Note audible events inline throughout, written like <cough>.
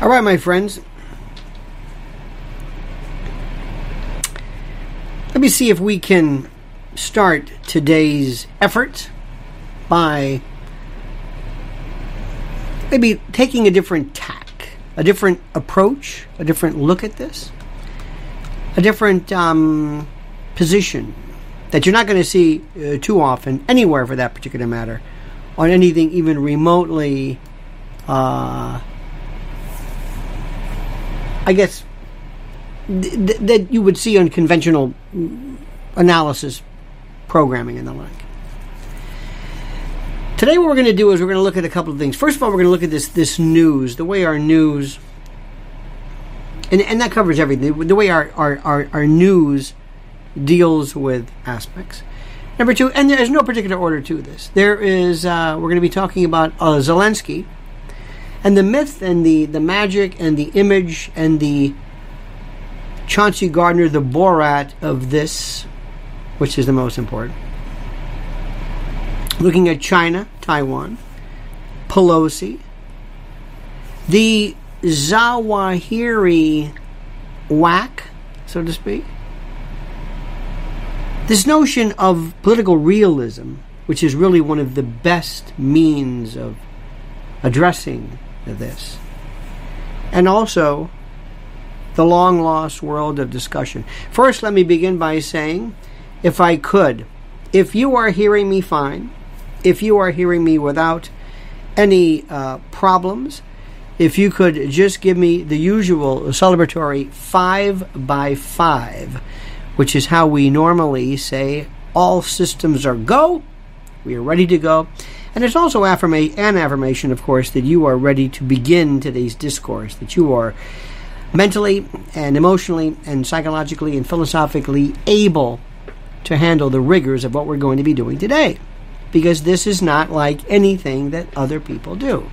All right, my friends. Let me see if we can start today's effort by maybe taking a different tack, a different approach, a different look at this, a different um, position that you're not going to see uh, too often anywhere for that particular matter on anything even remotely uh, I guess th- th- that you would see on conventional analysis programming and the like. Today, what we're going to do is we're going to look at a couple of things. First of all, we're going to look at this this news, the way our news, and, and that covers everything. The way our, our, our, our news deals with aspects. Number two, and there's no particular order to this. There is, uh, we're going to be talking about uh, Zelensky and the myth and the, the magic and the image and the Chauncey Gardiner, the Borat of this, which is the most important. Looking at China, Taiwan, Pelosi, the Zawahiri whack, so to speak. This notion of political realism, which is really one of the best means of addressing this. And also, the long lost world of discussion. First, let me begin by saying, if I could, if you are hearing me fine, if you are hearing me without any uh, problems, if you could just give me the usual celebratory five by five, which is how we normally say all systems are go, we are ready to go. And it's also affirma- an affirmation, of course, that you are ready to begin today's discourse, that you are mentally and emotionally and psychologically and philosophically able to handle the rigors of what we're going to be doing today. Because this is not like anything that other people do.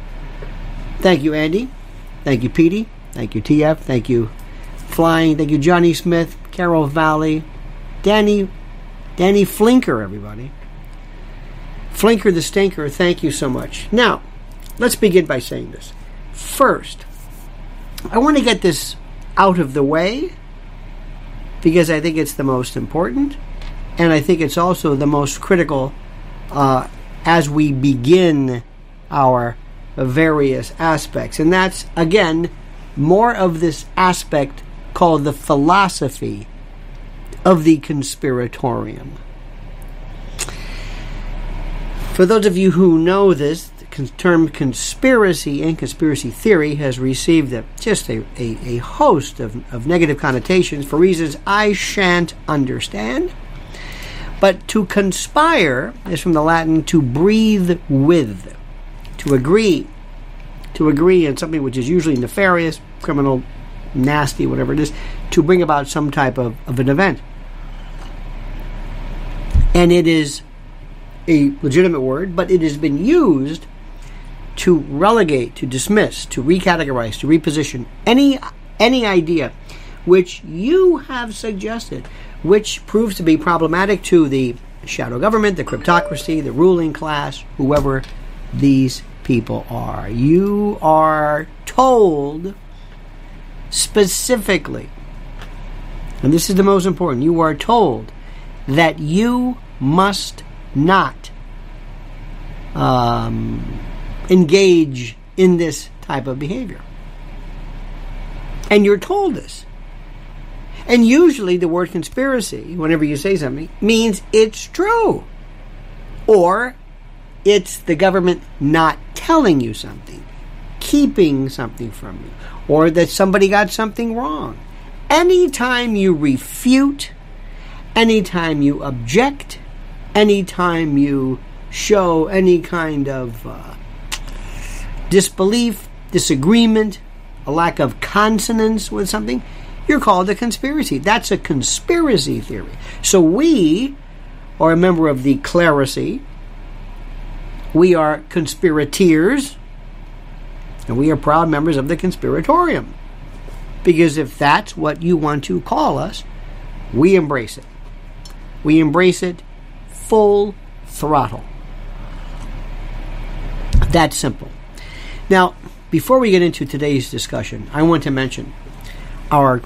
Thank you, Andy. Thank you, Petey. Thank you, TF. Thank you, Flying. Thank you, Johnny Smith, Carol Valley, Danny, Danny Flinker, everybody. Flinker the Stinker, thank you so much. Now, let's begin by saying this. First, I want to get this out of the way because I think it's the most important, and I think it's also the most critical uh, as we begin our various aspects. And that's, again, more of this aspect called the philosophy of the conspiratorium. For those of you who know this, the term conspiracy and conspiracy theory has received a, just a, a, a host of, of negative connotations for reasons I shan't understand. But to conspire is from the Latin to breathe with, to agree, to agree on something which is usually nefarious, criminal, nasty, whatever it is, to bring about some type of, of an event. And it is a legitimate word, but it has been used to relegate, to dismiss, to recategorize, to reposition any any idea which you have suggested, which proves to be problematic to the shadow government, the cryptocracy, the ruling class, whoever these people are. You are told specifically, and this is the most important, you are told that you must not um, engage in this type of behavior. And you're told this. And usually the word conspiracy, whenever you say something, means it's true. Or it's the government not telling you something, keeping something from you, or that somebody got something wrong. Anytime you refute, anytime you object, anytime you show any kind of uh, disbelief, disagreement, a lack of consonance with something, you're called a conspiracy. That's a conspiracy theory. So we are a member of the clerisy. We are conspirators, and we are proud members of the conspiratorium. Because if that's what you want to call us, we embrace it. We embrace it full throttle. That simple. Now, before we get into today's discussion, I want to mention our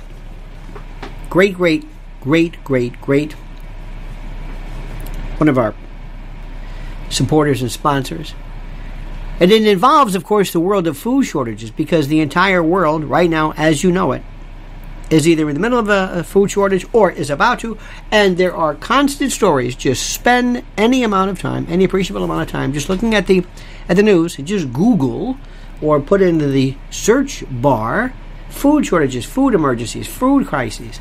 great, great, great, great, great, one of our supporters and sponsors. And it involves, of course, the world of food shortages because the entire world, right now, as you know it, is either in the middle of a, a, food shortage or is about to, and there are constant stories. Just spend any amount of time, any appreciable amount of time, just looking at the at the news. Just Google or put into the search bar food shortages, food emergencies, food crises,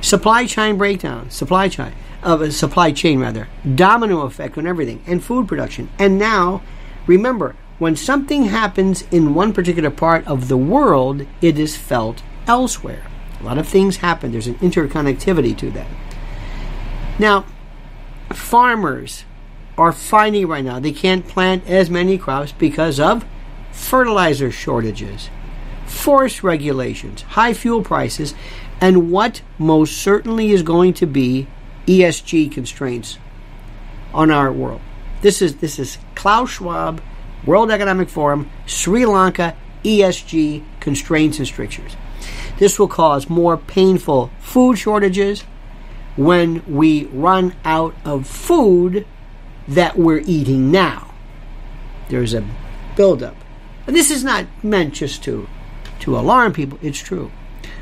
supply chain breakdown, supply chain of a supply chain rather, domino effect on everything, and food production. And now, remember, when something happens in one particular part of the world, it is felt elsewhere. A lot of things happen. There's an interconnectivity to that. Now, farmers are finding right now they can't plant as many crops because of fertilizer shortages, forest regulations, high fuel prices, and what most certainly is going to be ESG constraints on our world. This is this is Klaus Schwab, World Economic Forum, Sri Lanka ESG constraints and strictures. This will cause more painful food shortages when we run out of food that we're eating now. There's a buildup. And this is not meant just to, to alarm people, it's true.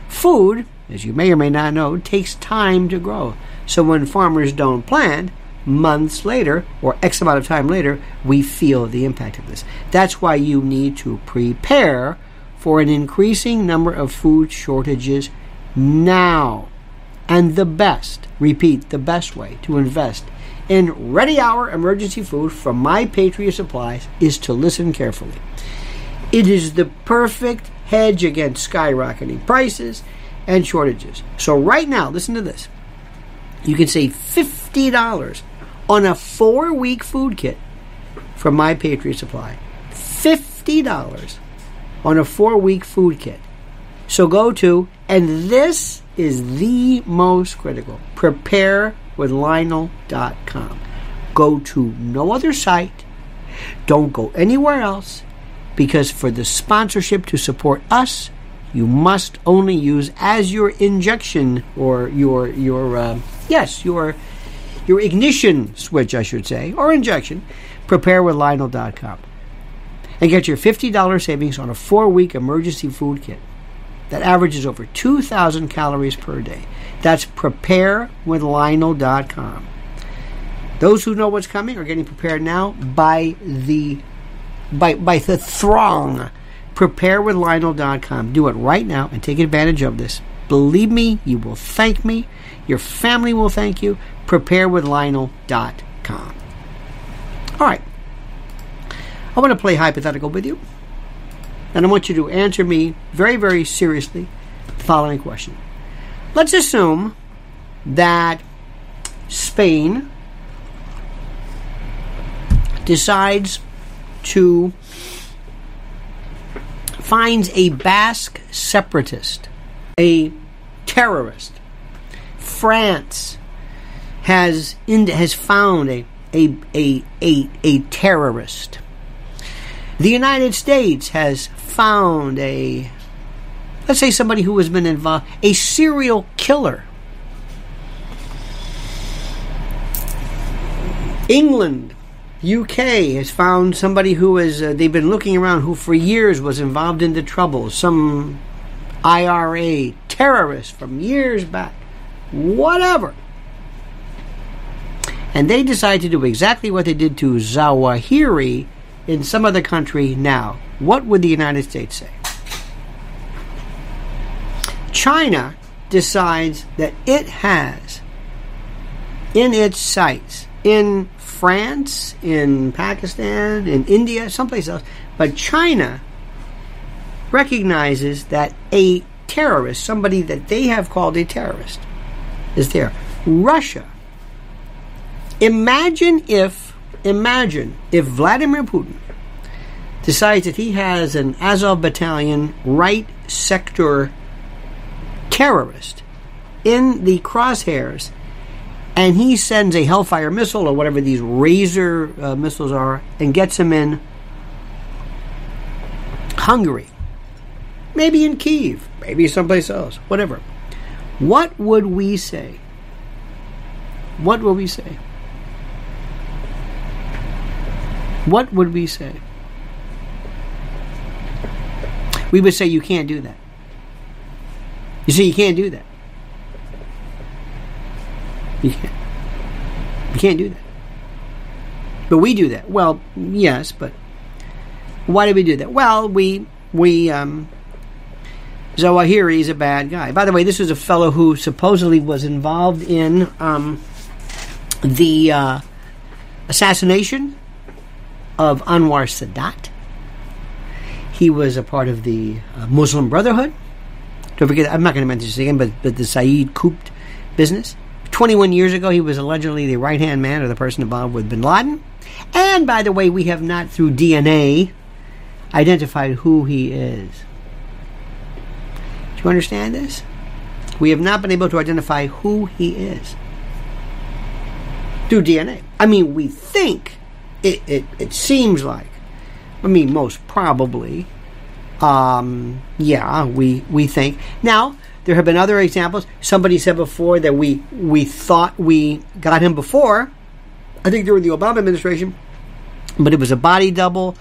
Food, as you may or may not know, takes time to grow. So when farmers don't plant, months later, or X amount of time later, we feel the impact of this. That's why you need to prepare for an increasing number of food shortages now. And the best, repeat, the best way to invest in ready hour emergency food from My Patriot Supplies is to listen carefully. It is the perfect hedge against skyrocketing prices and shortages. So, right now, listen to this. You can save $50 on a four week food kit from My Patriot Supply. $50 on a four week food kit. So go to, and this is the most critical, preparewithlionel.com. Go to no other site. Don't go anywhere else because for the sponsorship to support us, you must only use as your injection or your your uh, yes your your ignition switch, I should say, or injection. Preparewithlionel.com and get your $50 savings on a four week emergency food kit that averages over 2,000 calories per day. That's preparewithlionel.com. Those who know what's coming are getting prepared now by the by, by the throng. Preparewithlionel.com. Do it right now and take advantage of this. Believe me, you will thank me. Your family will thank you. Preparewithlionel.com. All right. I want to play hypothetical with you. And I want you to answer me very, very seriously the following question. Let's assume that Spain decides to finds a Basque separatist, a terrorist. France has in, has found a, a, a, a, a terrorist. The United States has found a, let's say, somebody who has been involved, a serial killer. England, UK has found somebody who is, uh, they've been looking around who for years was involved in the trouble, some IRA terrorist from years back, whatever. And they decide to do exactly what they did to Zawahiri in some other country now, what would the United States say? China decides that it has in its sights in France, in Pakistan, in India, someplace else, but China recognizes that a terrorist, somebody that they have called a terrorist, is there. Russia. Imagine if Imagine if Vladimir Putin decides that he has an Azov battalion right sector terrorist in the crosshairs and he sends a Hellfire missile or whatever these Razor uh, missiles are and gets him in Hungary, maybe in Kiev, maybe someplace else, whatever, what would we say? What would we say? What would we say? We would say you can't do that. You see, you can't do that. You can't. You can't do that. But we do that. Well, yes, but why do we do that? Well, we we um, Zawahiri is a bad guy. By the way, this was a fellow who supposedly was involved in um, the uh, assassination of Anwar Sadat. He was a part of the uh, Muslim Brotherhood. Don't forget, I'm not going to mention this again, but, but the Saeed Qutb business. 21 years ago, he was allegedly the right hand man or the person involved with bin Laden. And by the way, we have not, through DNA, identified who he is. Do you understand this? We have not been able to identify who he is through DNA. I mean, we think it, it, it seems like, I mean, most probably, um, yeah, we, we think. Now, there have been other examples. Somebody said before that we, we thought we got him before. I think during the Obama administration, but it was a body double.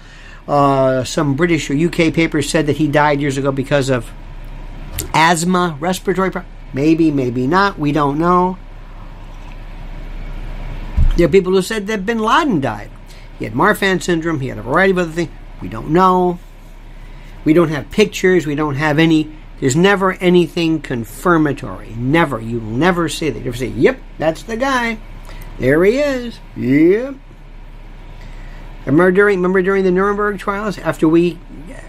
Uh, some British or UK papers said that he died years ago because of asthma, respiratory problem. Maybe, maybe not. We don't know. There are people who said that bin Laden died. He had Marfan syndrome. He had a variety of other things. We don't know. We don't have pictures. We don't have any. There's never anything confirmatory. Never. You will never say that. You never say, "Yep, that's the guy. There he is." Yep. Remember during remember during the Nuremberg trials after we uh,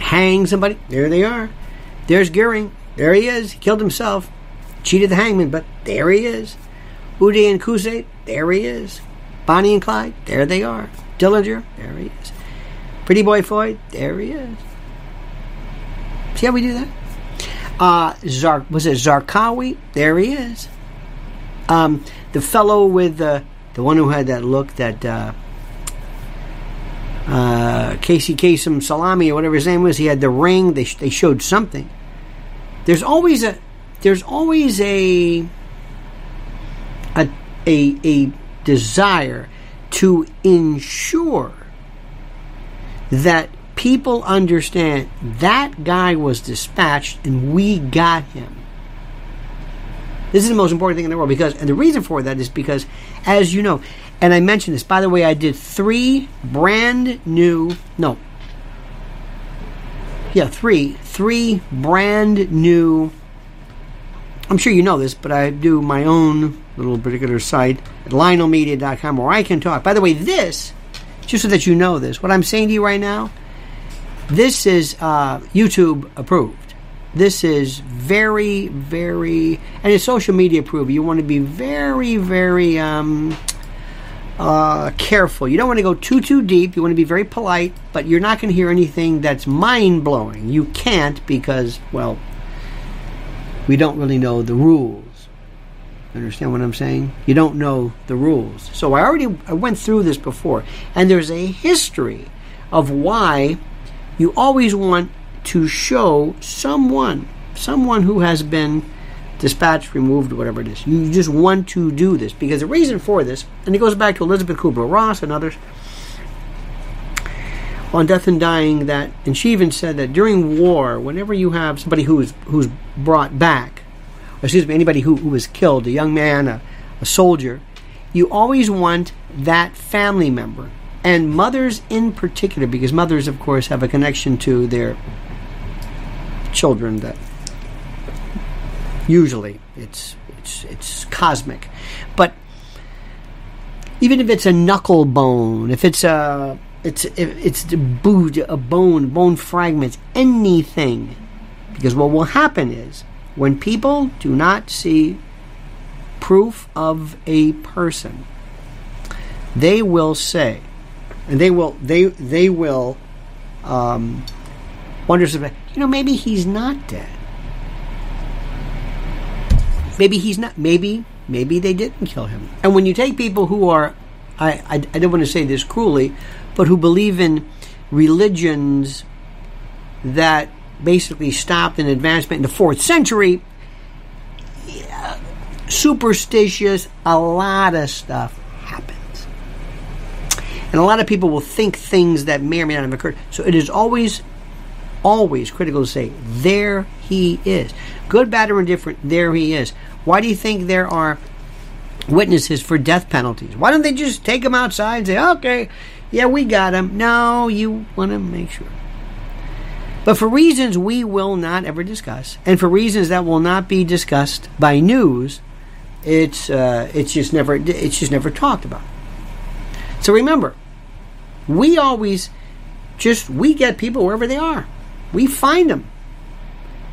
hang somebody? There they are. There's Goering. There he is. He killed himself. Cheated the hangman, but there he is. Uday and Qusay, there he is. Bonnie and Clyde, there they are. Dillinger, there he is. Pretty Boy Floyd, there he is. See how we do that? Uh, Zar- was it Zarqawi? There he is. Um, the fellow with the the one who had that look that uh, uh, Casey Kasem Salami or whatever his name was, he had the ring. They sh- they showed something. There's always a there's always a a a, a desire to ensure that people understand that guy was dispatched and we got him. This is the most important thing in the world because, and the reason for that is because, as you know, and I mentioned this, by the way, I did three brand new, no, yeah, three, three brand new, I'm sure you know this, but I do my own little particular site at lionelmedia.com where I can talk. By the way, this, just so that you know this, what I'm saying to you right now, this is uh, YouTube approved. This is very, very, and it's social media approved. You want to be very, very um, uh, careful. You don't want to go too, too deep. You want to be very polite, but you're not going to hear anything that's mind blowing. You can't because, well, we don't really know the rules. Understand what I'm saying? You don't know the rules. So I already I went through this before, and there's a history of why you always want to show someone, someone who has been dispatched, removed, whatever it is. You just want to do this because the reason for this, and it goes back to Elizabeth Kubler Ross and others on Death and Dying that, and she even said that during war, whenever you have somebody who's who's brought back, excuse me, anybody who, who was killed, a young man, a, a soldier, you always want that family member. And mothers in particular, because mothers, of course, have a connection to their children that usually it's it's it's cosmic. But even if it's a knuckle bone if it's a it's it's the boot a bone bone fragments anything. Because what will happen is when people do not see proof of a person they will say and they will they they will um, wonder you know, maybe he's not dead. Maybe he's not. Maybe, maybe they didn't kill him. And when you take people who are, I, I, I don't want to say this cruelly, but who believe in religions that basically stopped an advancement in the fourth century. Superstitious, a lot of stuff happens. And a lot of people will think things that may or may not have occurred. So it is always, always critical to say, there he is. Good, bad, or indifferent, there he is. Why do you think there are witnesses for death penalties? Why don't they just take him outside and say, okay, yeah, we got him? No, you want to make sure. But for reasons we will not ever discuss, and for reasons that will not be discussed by news, it's uh, it's just never it's just never talked about. So remember, we always just we get people wherever they are. We find them.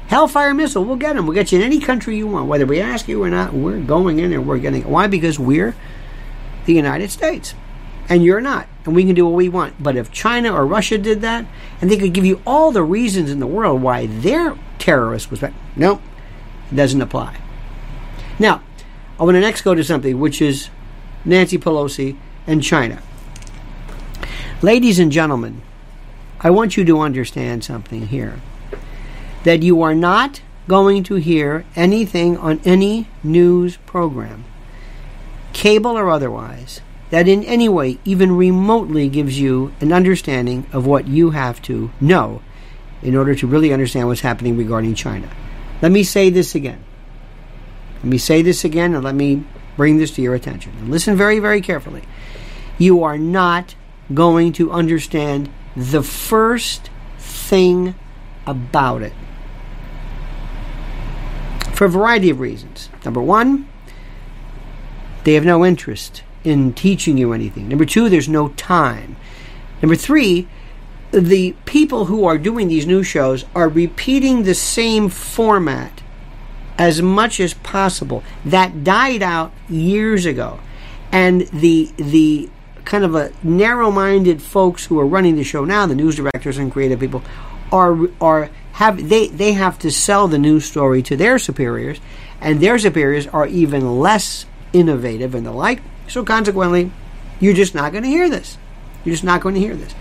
Hellfire missile, we'll get them. We'll get you in any country you want, whether we ask you or not. We're going in there. We're getting. it. Why? Because we're the United States and you're not. And we can do what we want. But if China or Russia did that, and they could give you all the reasons in the world why their terrorist was bad, nope, it doesn't apply. Now, I want to next go to something which is Nancy Pelosi and China. Ladies and gentlemen, I want you to understand something here. That you are not going to hear anything on any news program, cable or otherwise, that in any way even remotely gives you an understanding of what you have to know in order to really understand what's happening regarding China. Let me say this again. Let me say this again and let me bring this to your attention. And listen very, very carefully. You are not going to understand the first thing about it for a variety of reasons. Number one, they have no interest in teaching you anything. Number two, there's no time. Number three, the people who are doing these news shows are repeating the same format as much as possible. That died out years ago. And the the kind of a narrow-minded folks who are running the show now, the news directors and creative people, are are have they they have to sell the news story to their superiors, and their superiors are even less innovative and the like. So consequently, you're just not going to hear this. You're just not going to hear this.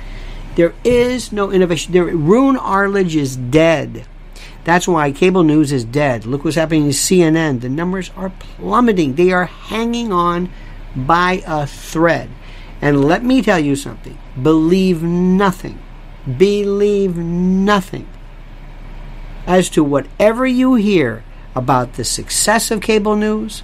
There is no innovation. There, Roone Arledge is dead. That's why cable news is dead. Look what's happening to CNN. The numbers are plummeting. They are hanging on by a thread. And let me tell you something. Believe nothing. Believe nothing as to whatever you hear about the success of cable news,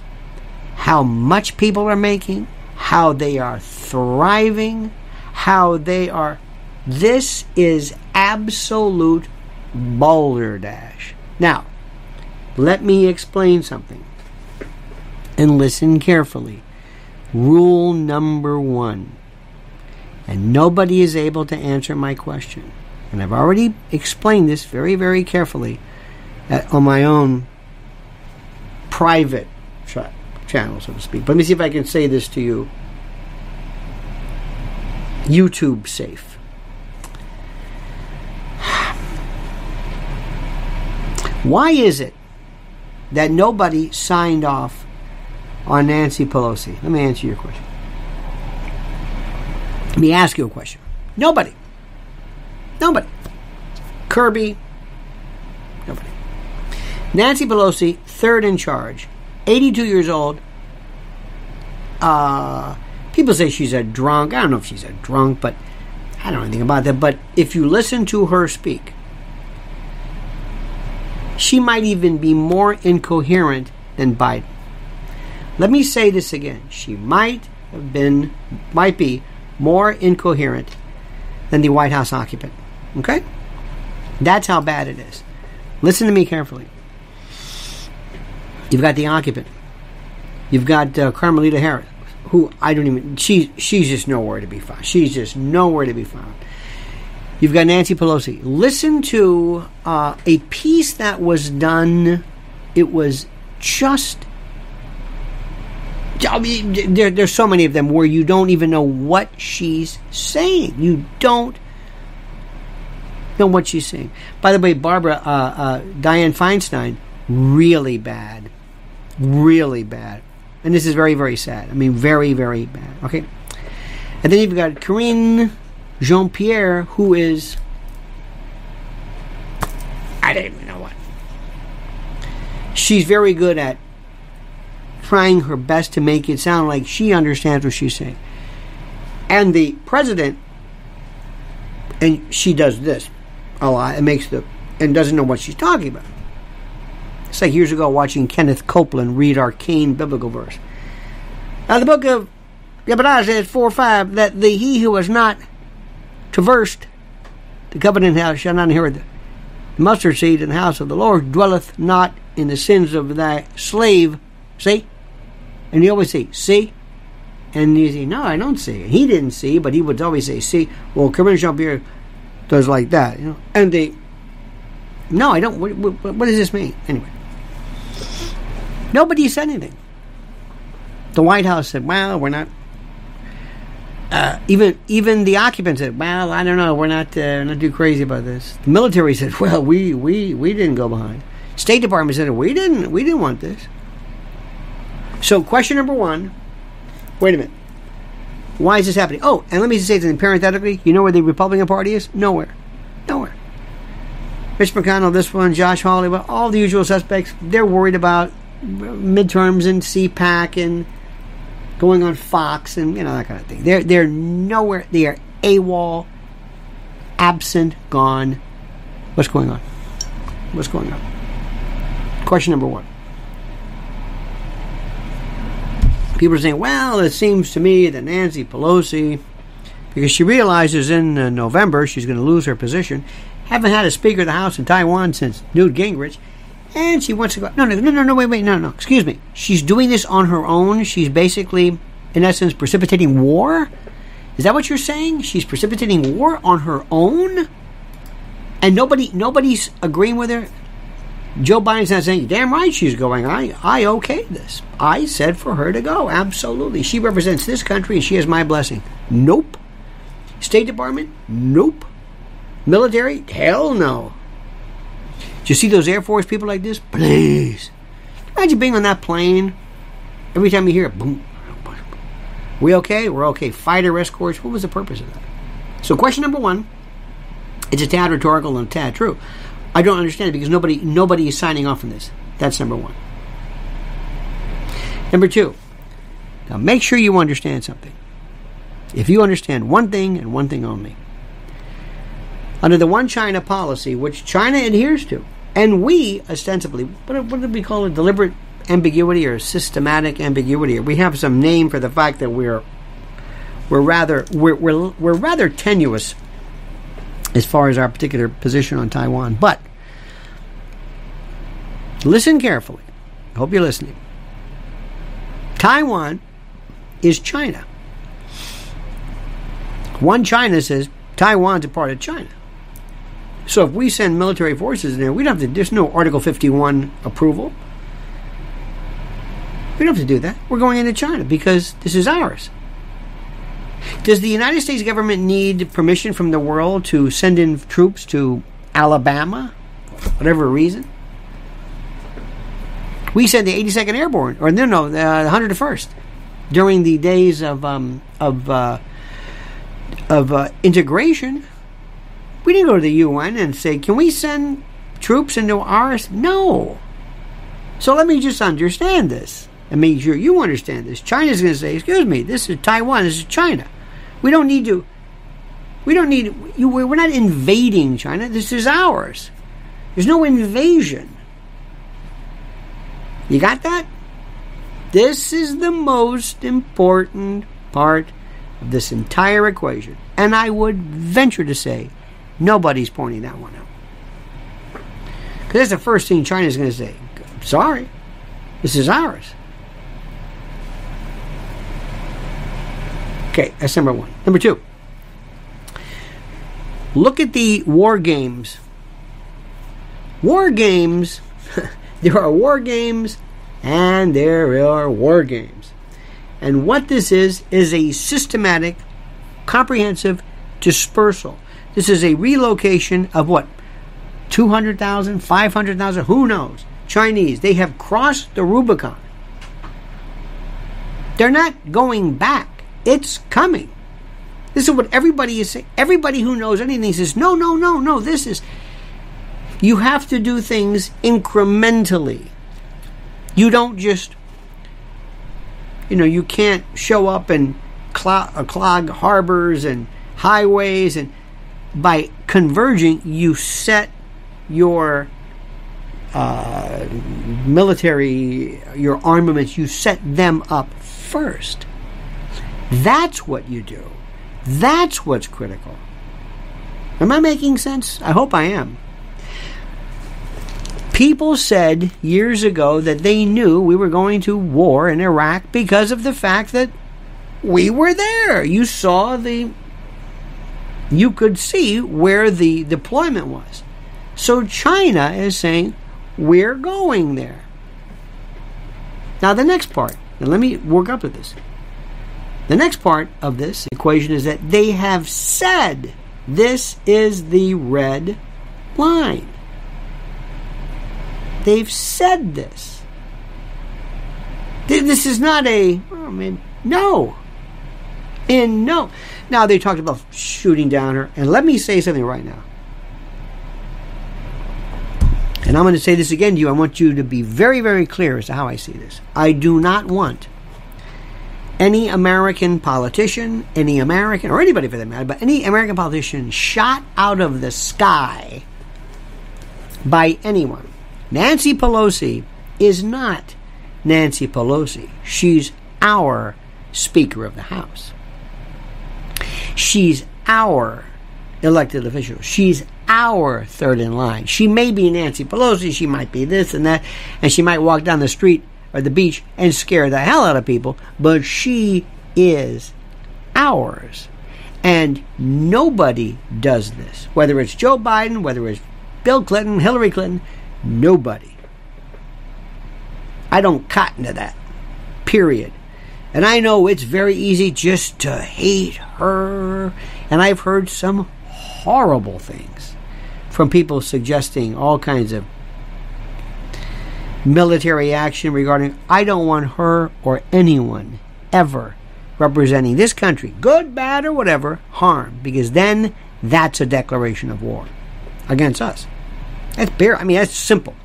how much people are making, how they are thriving, how they are. This is absolute balderdash. Now, let me explain something. And listen carefully. Rule number one. And nobody is able to answer my question. And I've already explained this very, very carefully at, on my own private channel, so to speak. Let me see if I can say this to you. YouTube safe. Why is it that nobody signed off on Nancy Pelosi? Let me answer your question. Let me ask you a question. Nobody. Nobody. Kirby. Nobody. Nancy Pelosi, third in charge. 82 years old. Uh, people say she's a drunk. I don't know if she's a drunk, but I don't know anything about that. But if you listen to her speak, she might even be more incoherent than Biden. Let me say this again. She might have been, might be more incoherent than the White House occupant. Okay? That's how bad it is. Listen to me carefully. You've got the occupant. You've got uh, Carmelita Harris, who I don't even. She she's just nowhere to be found. She's just nowhere to be found. You've got Nancy Pelosi. Listen to uh, a piece that was done. It was just. I mean, there, there's so many of them where you don't even know what she's saying. You don't know what she's saying. By the way, Barbara, uh, uh, Dianne Feinstein, really bad really bad. And this is very, very sad. I mean, very, very bad. Okay? And then you've got Karine Jean Pierre, who is. I don't even know what. She's very good at trying her best to make it sound like she understands what she's saying. And the president, and she does this a lot, and makes the, and doesn't know what she's talking about. Like years ago watching Kenneth Copeland read arcane biblical verse. Now, the book of Yabadiah says 4 5 that the he who has not traversed the covenant house shall not inherit the mustard seed in the house of the Lord, dwelleth not in the sins of thy slave. See? And you always say, see? And you say, no, I don't see. He didn't see, but he would always say, see. Well, Karine Jean Pierre does like that, you know. And they, no, I don't. What, what, what does this mean? Anyway. Nobody said anything. The White House said, well, we're not uh, even even the occupants said, "Well, I don't know. We're not uh, not too crazy about this." The military said, "Well, we we we didn't go behind." State Department said, "We didn't we didn't want this." So, question number one. Wait a minute. Why is this happening? Oh, and let me just say something parenthetically. You know where the Republican Party is? Nowhere. Nowhere. Mitch McConnell, this one, Josh Hawley, all the usual suspects. They're worried about midterms and CPAC and going on Fox and you know that kind of thing. They're they're nowhere. They are AWOL, absent, gone. What's going on? What's going on? Question number one. People are saying, well, it seems to me that Nancy Pelosi, because she realizes in uh, November she's going to lose her position, haven't had a Speaker of the House in Taiwan since Newt Gingrich and she wants to go. No, no, no, no, no, wait, wait, no, no. Excuse me. She's doing this on her own. She's basically, in essence, precipitating war. Is that what you're saying? She's precipitating war on her own, and nobody, nobody's agreeing with her. Joe Biden's not saying, "Damn right, she's going." I, I okay this. I said for her to go. Absolutely, she represents this country, and she has my blessing. Nope. State Department? Nope. Military? Hell no. Do you see those Air Force people like this? Please. Imagine being on that plane. Every time you hear boom. We okay? We're okay. Fighter escorts. What was the purpose of that? So, question number one. It's a tad rhetorical and a tad true. I don't understand it because nobody nobody is signing off on this. That's number one. Number two. Now, make sure you understand something. If you understand one thing and one thing only, under the One China policy, which China adheres to, and we ostensibly, what, what did we call it? Deliberate ambiguity or systematic ambiguity? We have some name for the fact that we're we're rather we're, we're, we're rather tenuous as far as our particular position on Taiwan. But listen carefully. I hope you're listening. Taiwan is China. One China says Taiwan's a part of China. So if we send military forces in there, we don't have to. There's no Article 51 approval. We don't have to do that. We're going into China because this is ours. Does the United States government need permission from the world to send in troops to Alabama, whatever reason? We sent the 82nd Airborne, or no, no, the 101st, during the days of um, of uh, of uh, integration. We didn't go to the UN and say, can we send troops into ours? No. So let me just understand this and make sure you understand this. China's going to say, excuse me, this is Taiwan, this is China. We don't need to, we don't need, you, we're not invading China, this is ours. There's no invasion. You got that? This is the most important part of this entire equation. And I would venture to say Nobody's pointing that one out. Because that's the first thing China's going to say. Sorry, this is ours. Okay, that's number one. Number two, look at the war games. War games, <laughs> there are war games and there are war games. And what this is, is a systematic, comprehensive dispersal this is a relocation of what? 200,000, 500,000, who knows? Chinese. They have crossed the Rubicon. They're not going back. It's coming. This is what everybody is saying. Everybody who knows anything says, no, no, no, no, this is. You have to do things incrementally. You don't just, you know, you can't show up and clog, clog harbors and highways and by converging, you set your uh, military, your armaments, you set them up first. That's what you do. That's what's critical. Am I making sense? I hope I am. People said years ago that they knew we were going to war in Iraq because of the fact that we were there. You saw the you could see where the deployment was. So China is saying, we're going there. Now, the next part, and let me work up to this. The next part of this equation is that they have said this is the red line. They've said this. This is not a, oh, mean, no. And no. Now they talked about shooting down her, and let me say something right now. And I'm going to say this again to you. I want you to be very, very clear as to how I see this. I do not want any American politician, any American, or anybody for that matter, but any American politician shot out of the sky by anyone. Nancy Pelosi is not Nancy Pelosi. She's our Speaker of the House. She's our elected official. She's our third in line. She may be Nancy Pelosi, she might be this and that, and she might walk down the street or the beach and scare the hell out of people, but she is ours. And nobody does this. Whether it's Joe Biden, whether it's Bill Clinton, Hillary Clinton, nobody. I don't cotton to that. Period. And I know it's very easy just to hate her. And I've heard some horrible things from people suggesting all kinds of military action regarding I don't want her or anyone ever representing this country, good, bad, or whatever, harm, because then that's a declaration of war against us. That's bare. I mean, that's simple.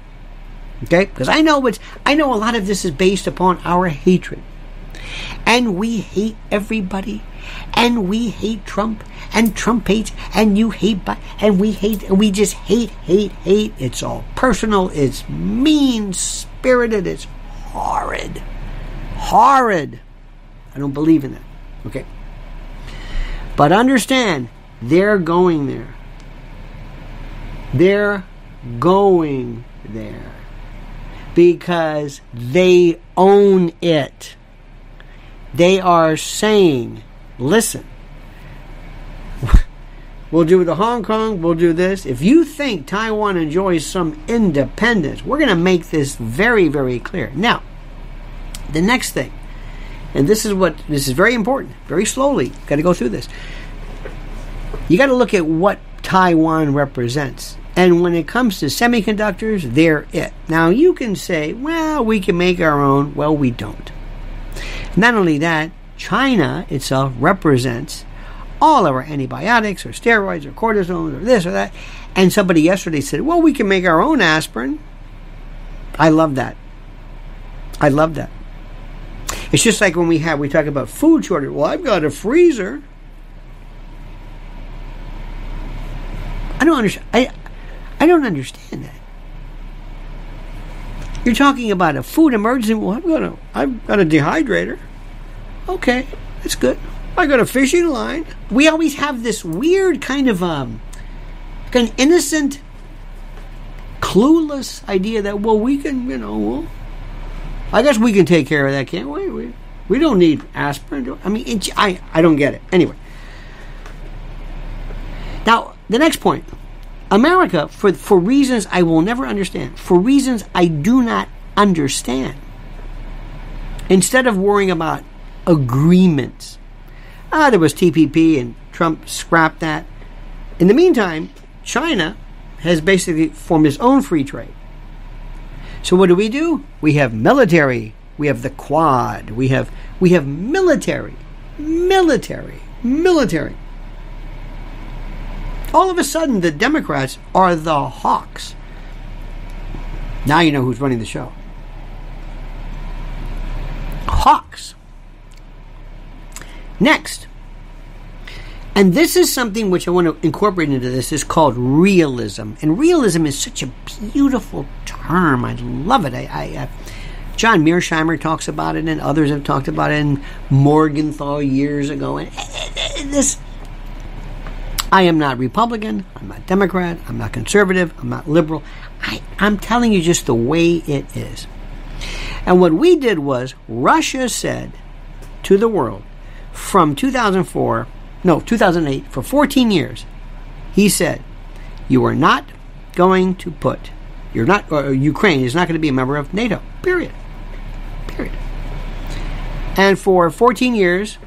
Okay, because I know what's I know a lot of this is based upon our hatred and we hate everybody, and we hate Trump, and Trump hates, and you hate, and we hate, and we just hate, hate, hate. It's all personal. It's mean spirited. It's horrid, horrid. I don't believe in that. Okay, but understand, they're going there. They're going there because they own it. They are saying, listen, <laughs> we'll do the Hong Kong, we'll do this. If you think Taiwan enjoys some independence, we're going to make this very, very clear. Now, the next thing, and this is what this is very important, very slowly, got to go through this. You got to look at what Taiwan represents. And when it comes to semiconductors, they're it. Now, you can say, well, we can make our own. Well, we don't. Not only that, China itself represents all of our antibiotics or steroids or cortisone or this or that. And somebody yesterday said, well, we can make our own aspirin. I love that. I love that. It's just like when we have, we talk about food shortage. Well, I've got a freezer. I don't understand. I, I don't understand that. You're talking about a food emergency. Well, I've got a, I've got a dehydrator. Okay, that's good. I got a fishing line. We always have this weird kind of um, an innocent, clueless idea that well, we can, you know, well, I guess we can take care of that, can't we? We, we don't need aspirin. I mean, it, I I don't get it. Anyway, now the next point. America, for, for reasons I will never understand, for reasons I do not understand, instead of worrying about agreements, ah, there was TPP and Trump scrapped that. In the meantime, China has basically formed its own free trade. So what do we do? We have military, we have the Quad, we have we have military, military military. All of a sudden, the Democrats are the hawks. Now you know who's running the show. Hawks. Next, and this is something which I want to incorporate into this is called realism. And realism is such a beautiful term. I love it. I, I, I John Mearsheimer talks about it, and others have talked about it, and Morgenthau years ago. And this, I am not Republican. I'm not Democrat. I'm not conservative. I'm not liberal. I, I'm telling you just the way it is. And what we did was Russia said to the world from 2004 no, 2008, for 14 years, he said, You are not going to put, you're not, Ukraine is not going to be a member of NATO, period. Period. And for 14 years,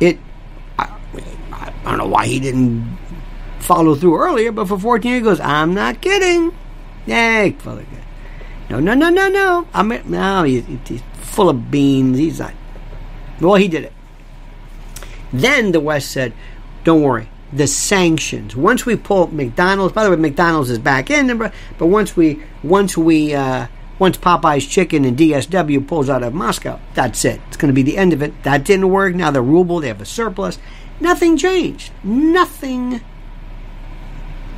it, I, I don't know why he didn't follow through earlier, but for 14 years, he goes, I'm not kidding. Yay, Father. No, no, no, no, no. I'm no, he's, he's full of beans. He's not. Well, he did it. Then the West said, don't worry, the sanctions. Once we pull McDonald's, by the way, McDonald's is back in, but once we, once we, uh, once Popeye's Chicken and DSW pulls out of Moscow, that's it. It's going to be the end of it. That didn't work. Now the ruble, they have a surplus. Nothing changed. Nothing.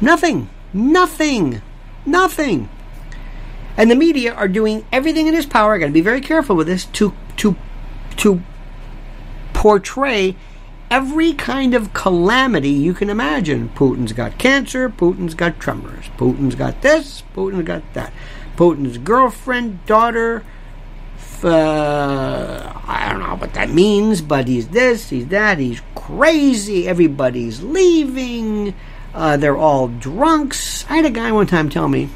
Nothing. Nothing. Nothing. And the media are doing everything in its power. Got to be very careful with this to to to portray every kind of calamity you can imagine. Putin's got cancer, Putin's got tremors, Putin's got this, Putin's got that. Putin's girlfriend, daughter, uh, I don't know what that means, but he's this, he's that, he's crazy, everybody's leaving, uh, they're all drunks. I had a guy one time tell me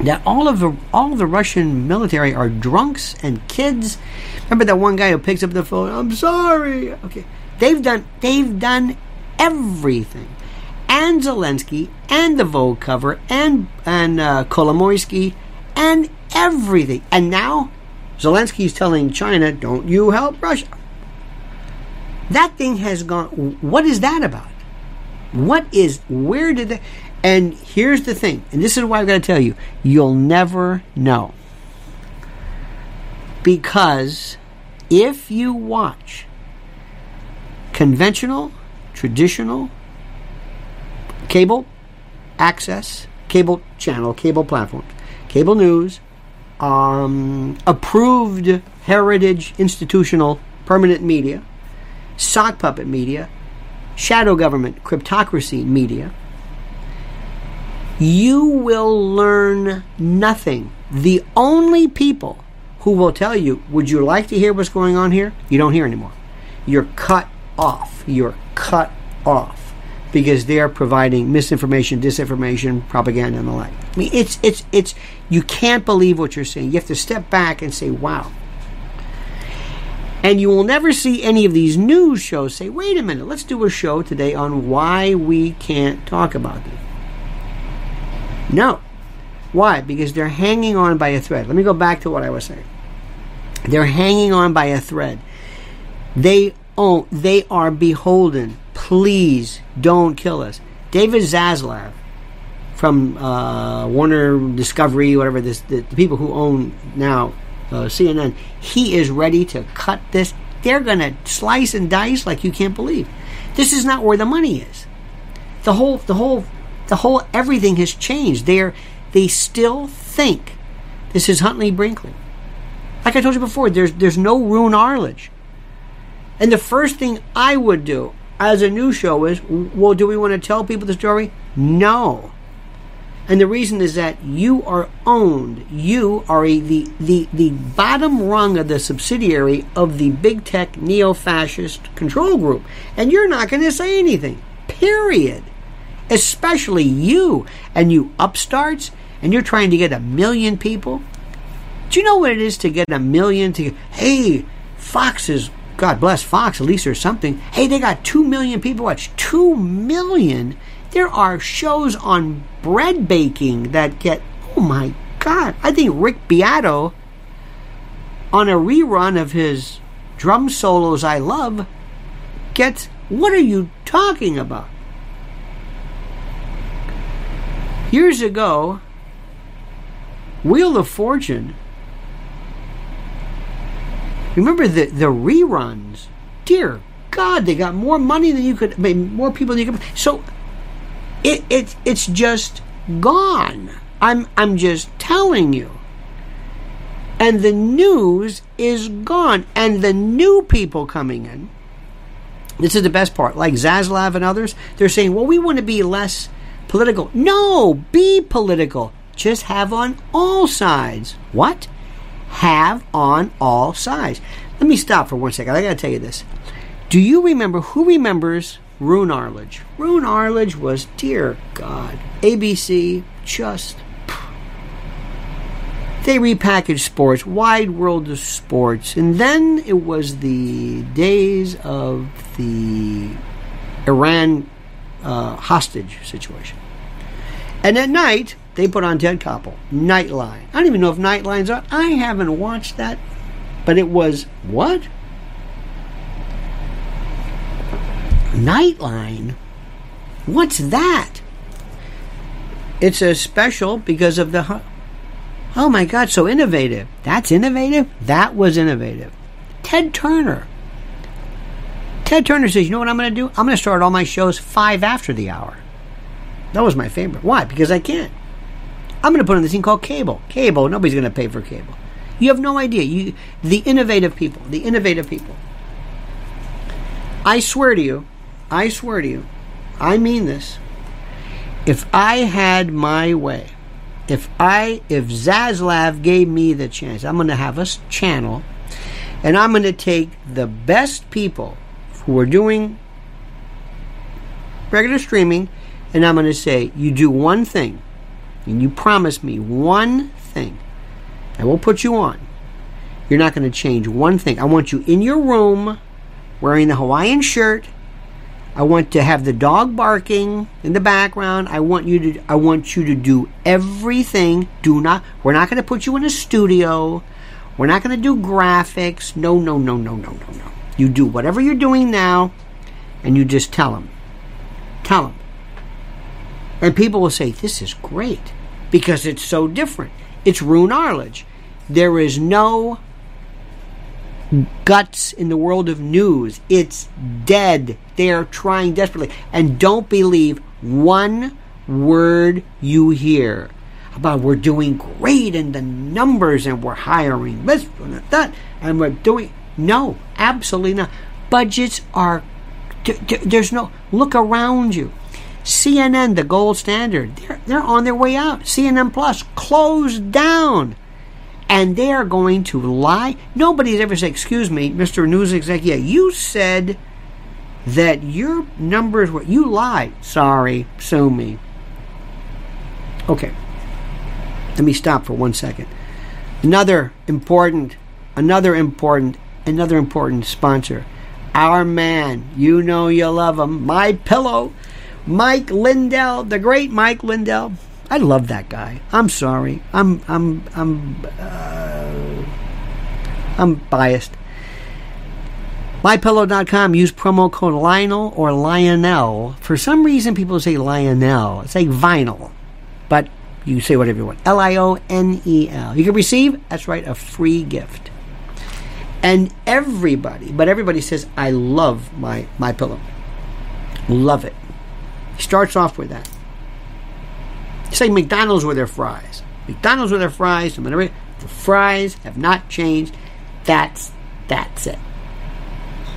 that all of the all of the Russian military are drunks and kids. Remember that one guy who picks up the phone? I'm sorry. Okay, They've done they've done everything. And Zelensky and the Vogue cover and and uh, Kolomoisky and everything. And now Zelensky's telling China, "Don't you help Russia." That thing has gone. What is that about? What is? Where did that? And here's the thing, and this is why I've got to tell you: you'll never know because if you watch conventional, traditional cable access, cable channel, cable platforms, cable news, um, approved heritage institutional permanent media, sock puppet media, shadow government, cryptocracy media, you will learn nothing. The only people who will tell you, would you like to hear what's going on here? You don't hear anymore. You're cut off. You're cut off because they're providing misinformation, disinformation, propaganda, and the like. I mean, it's it's it's you can't believe what you're saying. You have to step back and say, "Wow." And you will never see any of these news shows say, "Wait a minute, let's do a show today on why we can't talk about this." No. Why? Because they're hanging on by a thread. Let me go back to what I was saying. They're hanging on by a thread. They Oh, they are beholden. Please don't kill us. David Zaslav from uh, Warner Discovery, whatever this, the, the people who own now uh, CNN, he is ready to cut this. They're going to slice and dice like you can't believe. This is not where the money is. The whole, the whole, the whole, everything has changed. They're, they still think this is Huntley Brinkley. Like I told you before, there's, there's no Roone Arledge. And the first thing I would do as a new show is, well, do we want to tell people the story? No. And the reason is that you are owned. You are a, the, the, the bottom rung of the subsidiary of the big tech neo fascist control group. And you're not going to say anything. Period. Especially you and you upstarts, and you're trying to get a million people. Do you know what it is to get a million to, hey, Fox is God bless Fox, at least there's something. Hey, they got 2 million people watch. 2 million? There are shows on bread baking that get, oh my God. I think Rick Beato, on a rerun of his drum solos I love gets. What are you talking about? Years ago, Wheel of Fortune. Remember the, the reruns? Dear God, they got more money than you could, more people than you could. So it, it it's just gone. I'm I'm just telling you. And the news is gone, and the new people coming in. This is the best part. Like Zaslav and others, they're saying, "Well, we want to be less political." No, be political. Just have on all sides. What? Have on all sides. Let me stop for one second. I got to tell you this. Do you remember who remembers Roone Arledge? Roone Arledge was, dear God, ABC just. They repackaged sports, wide world of sports, and then it was the days of the Iran uh, hostage situation. And at night, they put on Ted Koppel, Nightline. I don't even know if Nightline's on. I haven't watched that, but it was what? Nightline? What's that? It's a special because of the. Oh my God, so innovative. That's innovative? That was innovative. Ted Turner. Ted Turner says, You know what I'm going to do? I'm going to start all my shows five after the hour. That was my favorite. Why? Because I can't. I'm going to put on this thing called cable. Cable. Nobody's going to pay for cable. You have no idea. You, the innovative people. The innovative people. I swear to you, I swear to you, I mean this. If I had my way, if I if Zaslav gave me the chance, I'm going to have a channel, and I'm going to take the best people who are doing regular streaming, and I'm going to say, you do one thing, and you promise me one thing, I will put you on. You're not going to change one thing. I want you in your room wearing the Hawaiian shirt I want to have the dog barking in the background. I want you to I want you to do everything. Do not we're not going to put you in a studio. We're not going to do graphics. No, no, no, no, no, no, no. You do whatever you're doing now and you just tell them. Tell them. And people will say, "This is great." Because it's so different. It's Roone Arledge. There is no guts in the world of news. It's dead. They are trying desperately. And don't believe one word you hear about we're doing great in the numbers and we're hiring this and that and we're doing. No, absolutely not. Budgets are. There's no. Look around you. CNN, the gold standard, they're, they're on their way out. CNN Plus closed down and they are going to lie. Nobody's ever said, "Excuse me, Mr. News Executive, you said that your numbers were you lied." Sorry, sue me. Okay, let me stop for one second. Another important, another important, another important sponsor. Our man, you know you love him. My pillow, Mike Lindell, the great Mike Lindell. I love that guy. I'm sorry. I'm I'm I'm uh, I'm biased. MyPillow.com. Use promo code Lionel or Lionel. For some reason, people say Lionel. It's like vinyl, but you say whatever you want. L I O N E L. You can receive. That's right, a free gift. And everybody, but everybody says, "I love my my pillow. Love it." He starts off with that. Say McDonald's with their fries. McDonald's with their fries, the fries have not changed. That's that's it.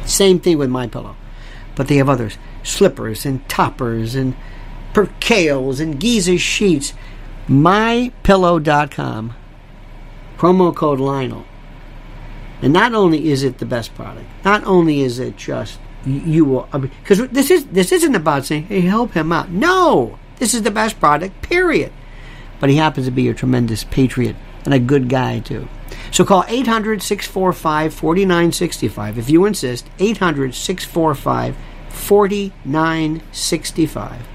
Same thing with my pillow. But they have others. Slippers and toppers and percales and Giza sheets. MyPillow.com. Promo code Lionel. And not only is it the best product, not only is it just you will because this is this isn't about saying hey help him out. No, this is the best product, period. But he happens to be a tremendous patriot and a good guy, too. So call 800 645 4965 if you insist. 800 645 4965.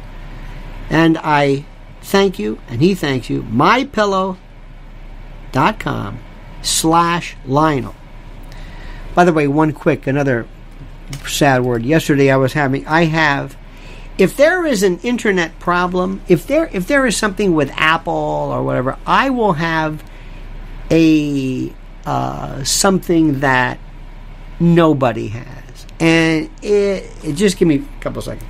And I thank you, and he thanks you. MyPillow.com slash Lionel. By the way, one quick, another sad word. Yesterday I was having, I have, if there is an internet problem, if there if there is something with Apple or whatever, I will have a uh, something that nobody has, and it, it just give me a couple seconds.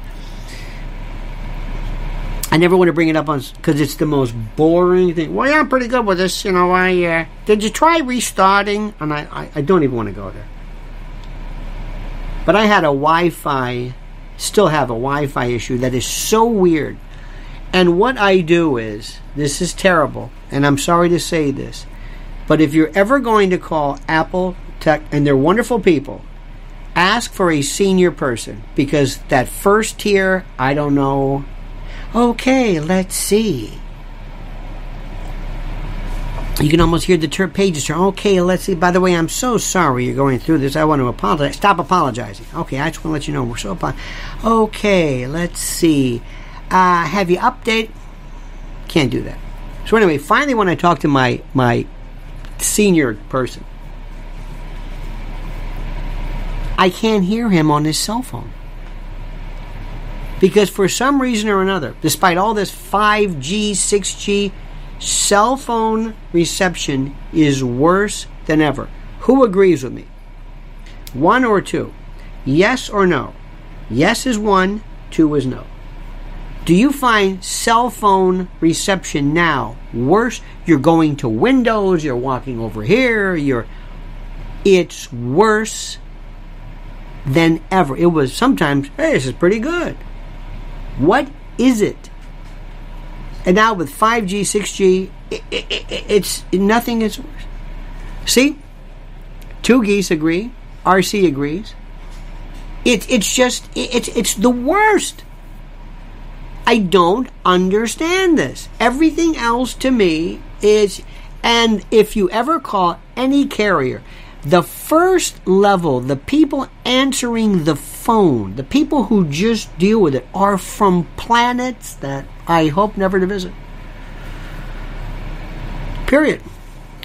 I never want to bring it up on because it's the most boring thing. Well, yeah, I'm pretty good with this. You know, I uh, did you try restarting? And I, I, I don't even want to go there. But I had a Wi-Fi, still have a Wi-Fi issue that is so weird. And what I do is, this is terrible, and I'm sorry to say this, but if you're ever going to call Apple Tech, and they're wonderful people, ask for a senior person because that first tier, I don't know, Okay, let's see. You can almost hear the pages turn. Okay, let's see. By the way, I'm so sorry you're going through this. I want to apologize. Stop apologizing. Okay, I just want to let you know we're so. Apo- okay, let's see. Uh, have you update? Can't do that. So anyway, finally, when I talked to my my senior person, I can't hear him on his cell phone. Because for some reason or another, despite all this 5G, 6G, cell phone reception is worse than ever. Who agrees with me? One or two? Yes or no? Yes is one, two is no. Do you find cell phone reception now worse? You're going to Windows, you're walking over here, you're it's worse than ever. It was sometimes, hey, this is pretty good. What is it? And now with 5G, 6G, it, it, it, it's nothing is worse. See? Two geese agree. RC agrees. It, it's just, it's, it's the worst. I don't understand this. Everything else to me is, and if you ever call any carrier, the first level, the people answering the phone, the people who just deal with it, are from planets that I hope never to visit. Period.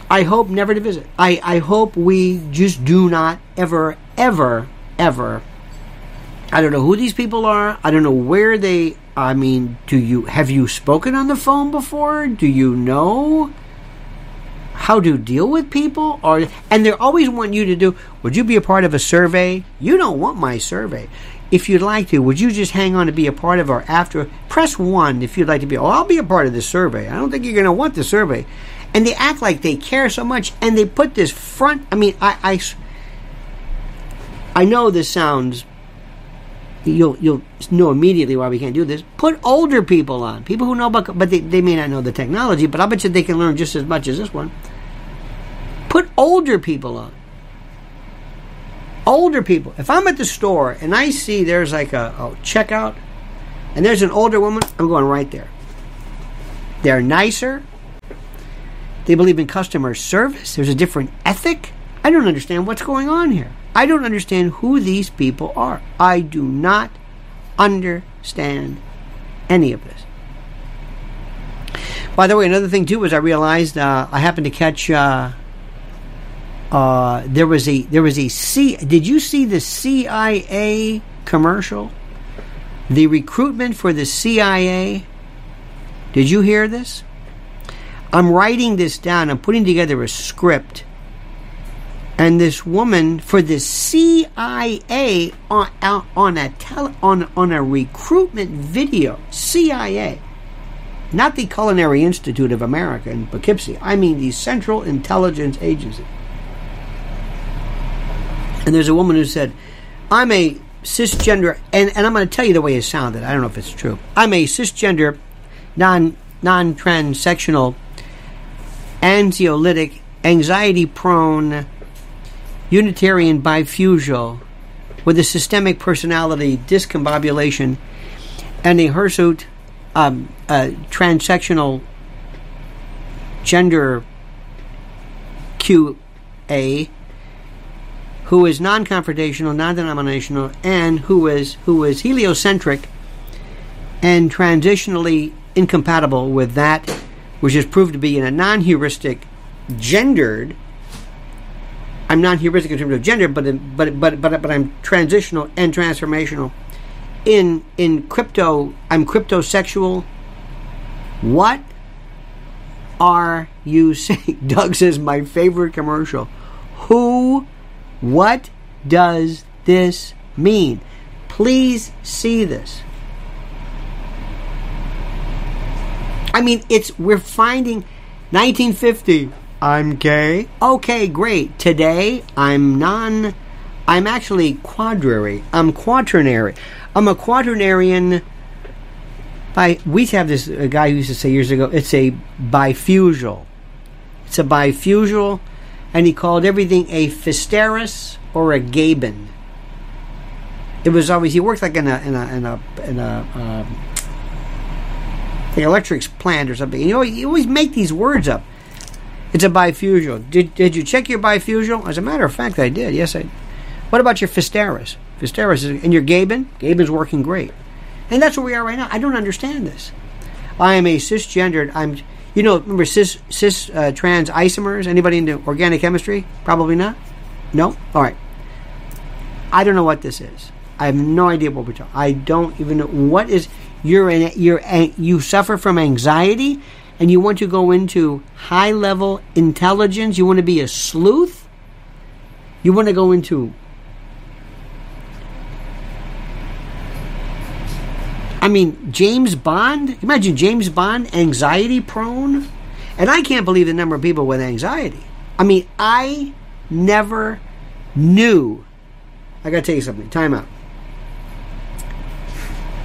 I hope never to visit. I, I hope we just do not ever, ever, ever. I don't know who these people are. I don't know where they. I mean, do you have you spoken on the phone before? Do you know? how to deal with people or and they always want you to do would you be a part of a survey you don't want my survey if you'd like to would you just hang on to be a part of our after press one if you'd like to be oh i'll be a part of the survey i don't think you're going to want the survey and they act like they care so much and they put this front i mean i i, I know this sounds you'll you'll know immediately why we can't do this. Put older people on, people who know about, but they, they may not know the technology, but I bet you they can learn just as much as this one. Put older people on. Older people. If I'm at the store and I see there's like a, a checkout and there's an older woman, I'm going right there. They're nicer. They believe in customer service. There's a different ethic. I don't understand what's going on here. I don't understand who these people are. I do not understand any of this. By the way, another thing too was I realized uh, I happened to catch uh, uh, there was a there was a C. Did you see the CIA commercial? The recruitment for the CIA. Did you hear this? I'm writing this down. I'm putting together a script. And this woman for the CIA on on a tele, on on a recruitment video, CIA, not the Culinary Institute of America in Poughkeepsie. I mean the Central Intelligence Agency. And there's a woman who said, I'm a cisgender, and, and I'm going to tell you the way it sounded. I don't know if it's true. I'm a cisgender, non non anxiolytic, anxiety prone, Unitarian bifusial with a systemic personality discombobulation and a hirsute um, uh, transsectional gender QA who is non-confrontational, non-denominational, and who is who is heliocentric and transitionally incompatible with that which is proved to be in a non-heuristic, gendered I'm non-heuristic in terms of gender, but but but but but I'm transitional and transformational. In in crypto, I'm cryptosexual. What are you <laughs> saying? Doug says my favorite commercial. Who? What does this mean? Please see this. I mean, it's we're finding 1950. I'm gay. Okay, great. Today, I'm non. I'm actually quadrary. I'm quaternary. I'm a quaternarian. By we have this guy who used to say years ago. It's a bifusal. It's a bifusal, and he called everything a physteris or a gaben. It was always he worked like in a in a in a in a. Um, the electric plant or something. You know, you always make these words up. It's a bifusal. Did, did you check your bifusal? As a matter of fact, I did. Yes, I. What about your Physteris? Physteris is, and your Gaben? Gaben's working great. And that's where we are right now. I don't understand this. I am a cisgendered. I'm, you know, remember cis cis uh, trans isomers? Anybody into organic chemistry? Probably not. No. All right. I don't know what this is. I have no idea what we're talking. I don't even know what is. You're in. You're you suffer from anxiety and you want to go into high level intelligence, you want to be a sleuth, you want to go into I mean, James Bond, imagine James Bond anxiety prone. And I can't believe the number of people with anxiety. I mean, I never knew. I got to tell you something. Time out.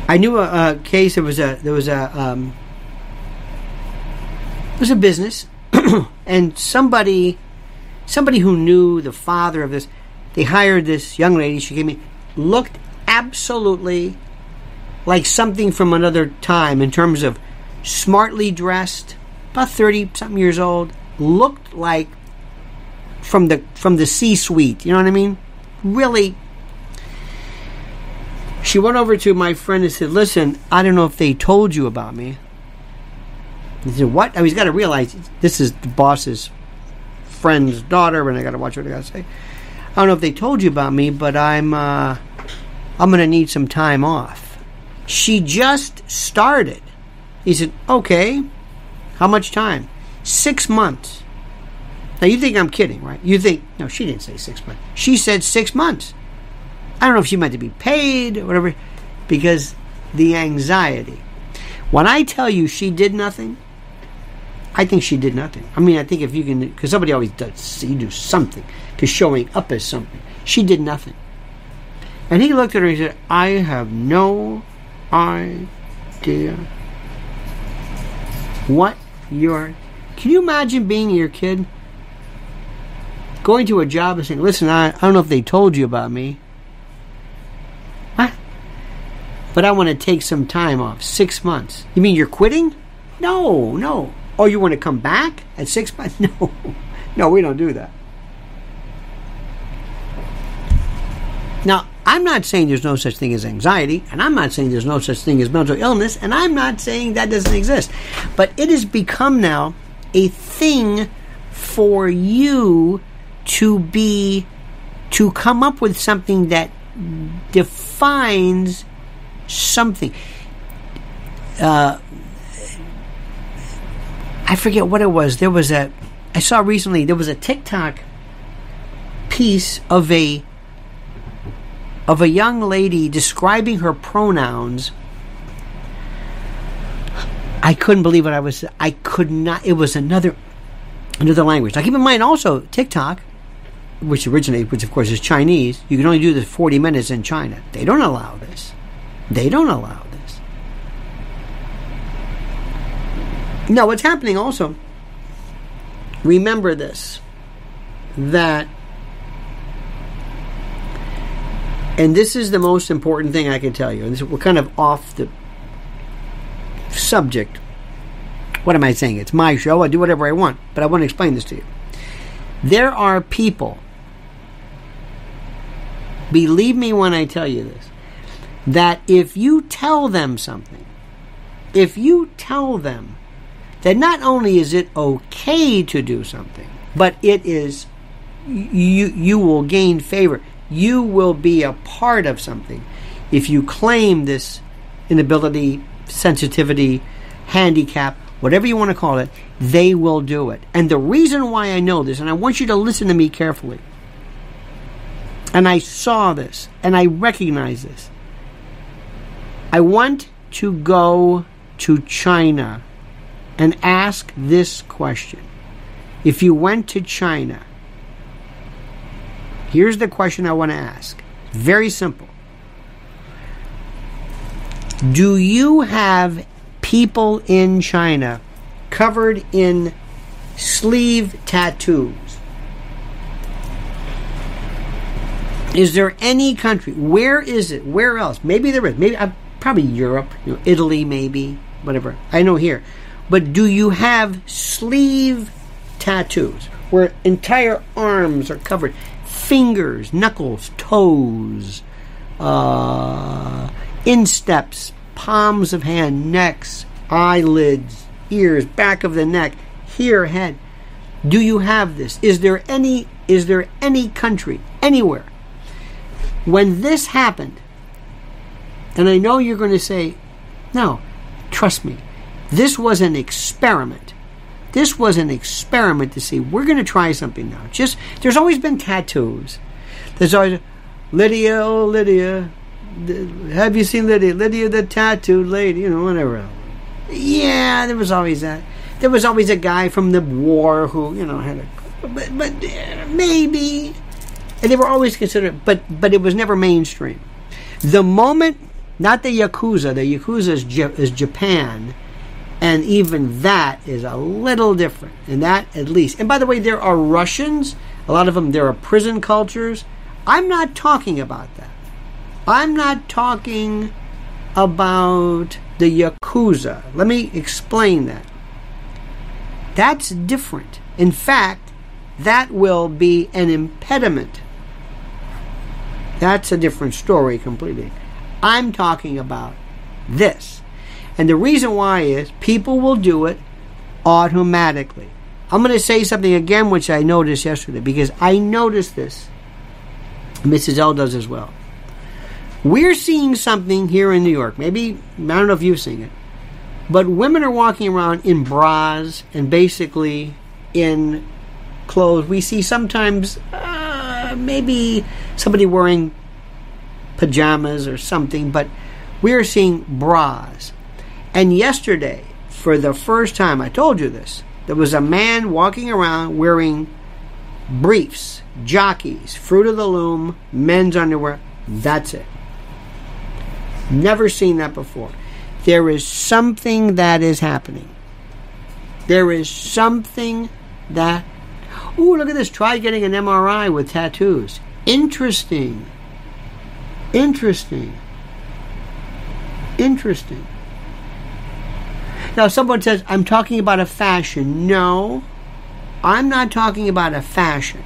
I knew a, a case. There was a there was a um, it was a business, <clears throat> and somebody, somebody who knew the father of this, they hired this young lady. She came in, looked absolutely like something from another time in terms of smartly dressed, about thirty something years old, looked like from the from the C suite. You know what I mean? Really. She went over to my friend and said, "Listen, I don't know if they told you about me." He said, "What?" I mean, he's got to realize this is the boss's friend's daughter, and I got to watch what I got to say. I don't know if they told you about me, but I'm uh, I'm going to need some time off. She just started. He said, "Okay, how much time? Six months." Now you think I'm kidding, right? You think no? She didn't say six months. She said six months. I don't know if she meant to be paid or whatever, because the anxiety. When I tell you she did nothing, I think she did nothing. I mean, I think if you can, because somebody always does, you do something to showing up as something. She did nothing. And he looked at her and he said, I have no idea what you're. Can you imagine being your kid? Going to a job and saying, listen, I, I don't know if they told you about me. What? But I want to take some time off. Six months. You mean you're quitting? No, no. Oh, you want to come back at six months? <laughs> No, no, we don't do that. Now, I'm not saying there's no such thing as anxiety, and I'm not saying there's no such thing as mental illness, and I'm not saying that doesn't exist. But it has become now a thing for you to be, to come up with something that defines something. Uh, I forget what it was. There was a I saw recently there was a TikTok piece of a of a young lady describing her pronouns. I couldn't believe what I was I could not it was another another language. Now keep in mind also TikTok which originated which of course is Chinese, you can only do this 40 minutes in China. They don't allow this. They don't allow this. Now, what's happening also, remember this, that, and this is the most important thing I can tell you, and this, we're kind of off the subject. What am I saying? It's my show, I do whatever I want, but I want to explain this to you. There are people, believe me when I tell you this, that if you tell them something, if you tell them that not only is it okay to do something, but it is you you will gain favor. You will be a part of something if you claim this inability, sensitivity, handicap, whatever you want to call it. They will do it. And the reason why I know this, and I want you to listen to me carefully. And I saw this, and I recognize this. I want to go to China and ask this question. If you went to China, here's the question I want to ask. Very simple. Do you have people in China covered in sleeve tattoos? Is there any country? Where is it? Where else? Maybe there is. Maybe uh, probably Europe, you know, Italy, maybe whatever. I know here, but do you have sleeve tattoos where entire arms are covered, fingers, knuckles, toes, uh, insteps, palms of hand, necks, eyelids, ears, back of the neck, here, head? Do you have this? Is there any? Is there any country anywhere when this happened, and I know you're going to say, no, trust me, this was an experiment. This was an experiment to see, we're going to try something now. Just, there's always been tattoos. There's always, Lydia, oh, Lydia, have you seen Lydia? Lydia, the tattooed lady, you know, whatever. Yeah, there was always that. There was always a guy from the war who, you know, had a, but, but uh, maybe and they were always considered, but but it was never mainstream. The moment, not the yakuza, the yakuza is, is Japan, and even that is a little different. And that at least. And by the way, there are Russians. A lot of them. There are prison cultures. I'm not talking about that. I'm not talking about the yakuza. Let me explain that. That's different. In fact, that will be an impediment that's a different story completely. I'm talking about this. And the reason why is people will do it automatically. I'm going to say something again which I noticed yesterday because I noticed this. Mrs. L does as well. We're seeing something here in New York. Maybe, I don't know if you've seen it. But women are walking around in bras and basically in clothes. We see sometimes uh, maybe somebody wearing pajamas or something, but we are seeing bras. And yesterday, for the first time, I told you this, there was a man walking around wearing briefs, jockeys, fruit of the loom, men's underwear. That's it. Never seen that before. There is something that is happening. There is something that. Ooh, look at this. Try getting an MRI with tattoos. Interesting. Interesting. Interesting. Now, someone says, I'm talking about a fashion. No, I'm not talking about a fashion.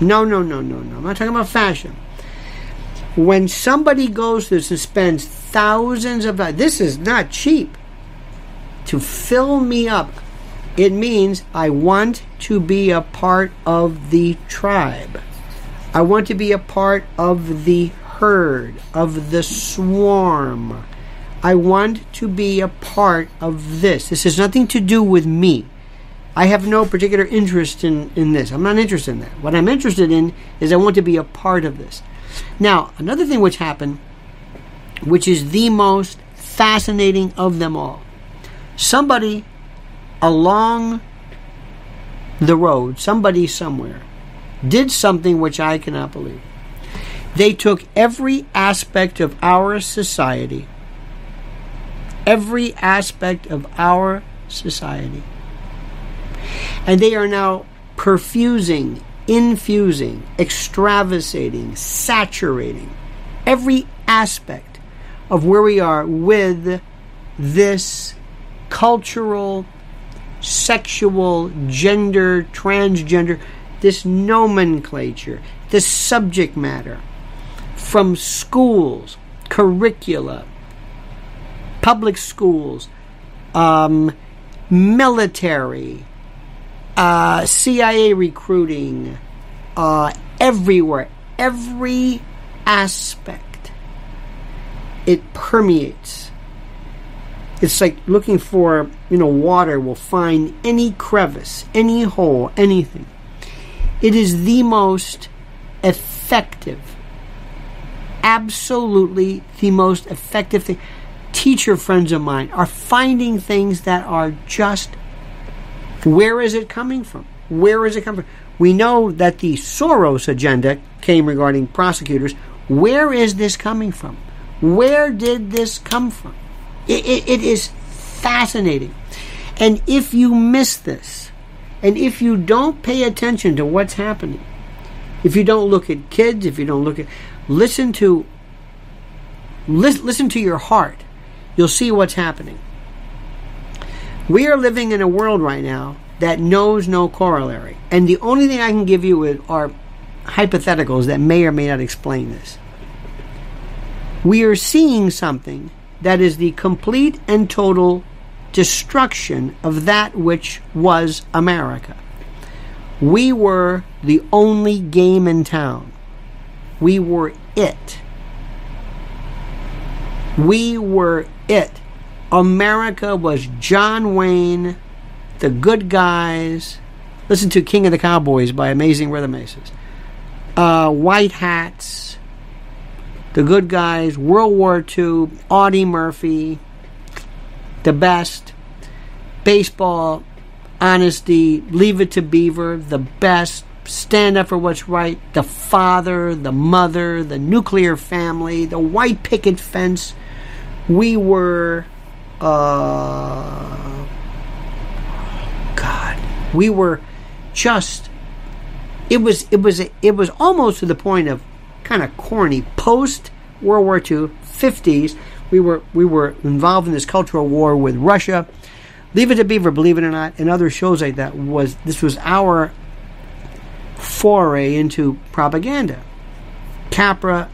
No, no, no, no, no. I'm not talking about fashion. When somebody goes to and spends thousands of dollars, this is not cheap. To fill me up, it means I want to be a part of the tribe. I want to be a part of the herd, of the swarm. I want to be a part of this. This has nothing to do with me. I have no particular interest in, in this. I'm not interested in that. What I'm interested in is I want to be a part of this. Now, another thing which happened, which is the most fascinating of them all. Somebody along the road, somebody somewhere, did something which I cannot believe. They took every aspect of our society, every aspect of our society, and they are now perfusing, infusing, extravasating, saturating every aspect of where we are with this cultural, sexual, gender, transgender this nomenclature, this subject matter from schools, curricula, public schools, um, military, uh, CIA recruiting, uh, everywhere, every aspect. It permeates. It's like looking for, you know, water will find any crevice, any hole, anything. It is the most effective, absolutely the most effective thing. Teacher friends of mine are finding things that are just where is it coming from? Where is it coming from? We know that the Soros agenda came regarding prosecutors. Where is this coming from? Where did this come from? it, it, it is fascinating. And if you miss this, and if you don't pay attention to what's happening, if you don't look at kids, if you don't look at, listen to, listen, listen to your heart, you'll see what's happening. We are living in a world right now that knows no corollary. And the only thing I can give you are hypotheticals that may or may not explain this. We are seeing something that is the complete and total destruction of that which was America. We were the only game in town. We were it. We were it. America was John Wayne, the good guys. Listen to King of the Cowboys by Amazing Rhythm Aces. Uh, white hats, the good guys, World War II, Audie Murphy, the best, baseball, honesty, leave it to Beaver, the best, stand up for what's right, the father, the mother, the nuclear family, the white picket fence. We were, uh, God, we were just. It was it was it was almost to the point of kind of corny. Post World War II, 50s, we were we were involved in this cultural war with Russia. Leave It to Beaver, believe it or not, and other shows like that was this was our foray into propaganda. Capra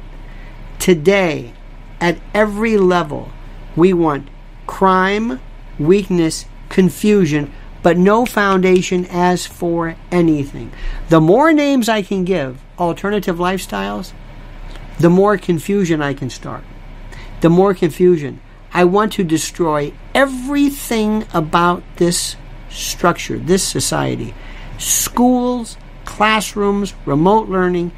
today at every level we want crime, weakness, confusion, but no foundation as for anything. The more names I can give alternative lifestyles, the more confusion I can start. The more confusion. I want to destroy everything about this structure, this society. Schools, classrooms, remote learning,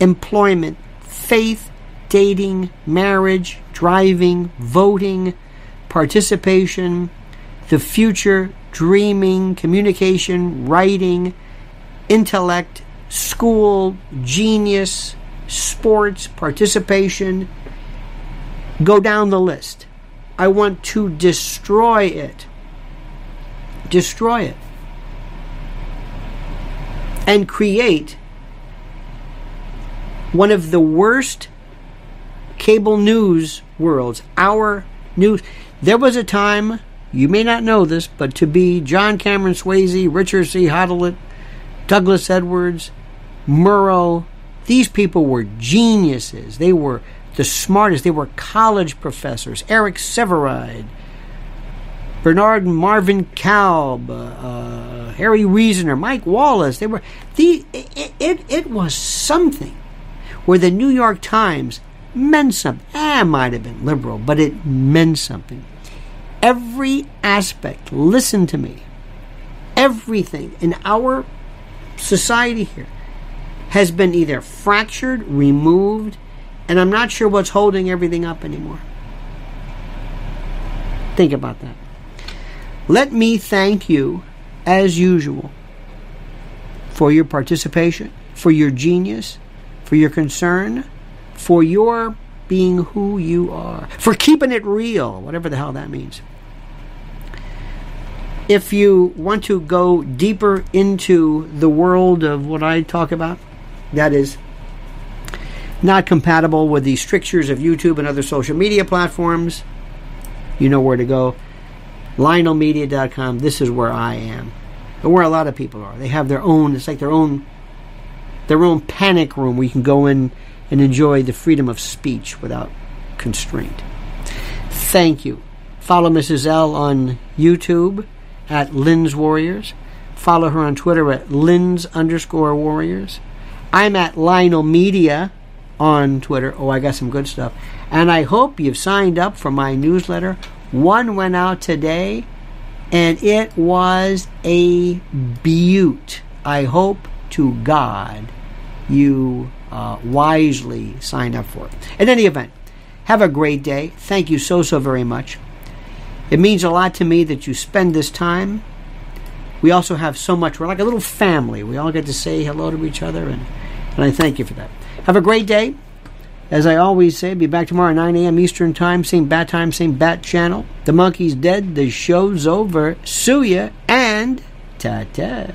employment, faith, dating, marriage, driving, voting, participation, the future, dreaming, communication, writing, intellect, school, genius, sports, participation. Go down the list. I want to destroy it. Destroy it. And create one of the worst cable news worlds. Our news. There was a time, you may not know this, but to be John Cameron Swayze, Richard C. Hottelet, Douglas Edwards, Murrow, these people were geniuses. They were the smartest. They were college professors. Eric Sevareid, Bernard Marvin Kalb, uh, uh, Harry Reasoner, Mike Wallace. They were the it, it, it was something where the New York Times meant something. Ah, might have been liberal, but it meant something. Every aspect, listen to me, everything in our society here has been either fractured, removed, and I'm not sure what's holding everything up anymore. Think about that. Let me thank you, as usual, for your participation, for your genius, for your concern, for your being who you are, for keeping it real, whatever the hell that means. If you want to go deeper into the world of what I talk about, that is not compatible with the strictures of YouTube and other social media platforms, you know where to go. LionelMedia.com, this is where I am. And where a lot of people are. They have their own, it's like their own their own panic room where you can go in and enjoy the freedom of speech without constraint. Thank you. Follow Mrs. L on YouTube at Lynn's Warriors. Follow her on Twitter at Lynn's underscore Warriors I'm at Lionel Media on Twitter. Oh, I got some good stuff. And I hope you've signed up for my newsletter. One went out today, and it was a beaut. I hope to God you uh, wisely signed up for it. In any event, have a great day. Thank you so, so very much. It means a lot to me that you spend this time. We also have so much. We're like a little family. We all get to say hello to each other, and, and I thank you for that. Have a great day. As I always say, be back tomorrow 9 a.m. Eastern Time, same bat time, same bat channel. The monkey's dead. The show's over. Sue ya and ta ta.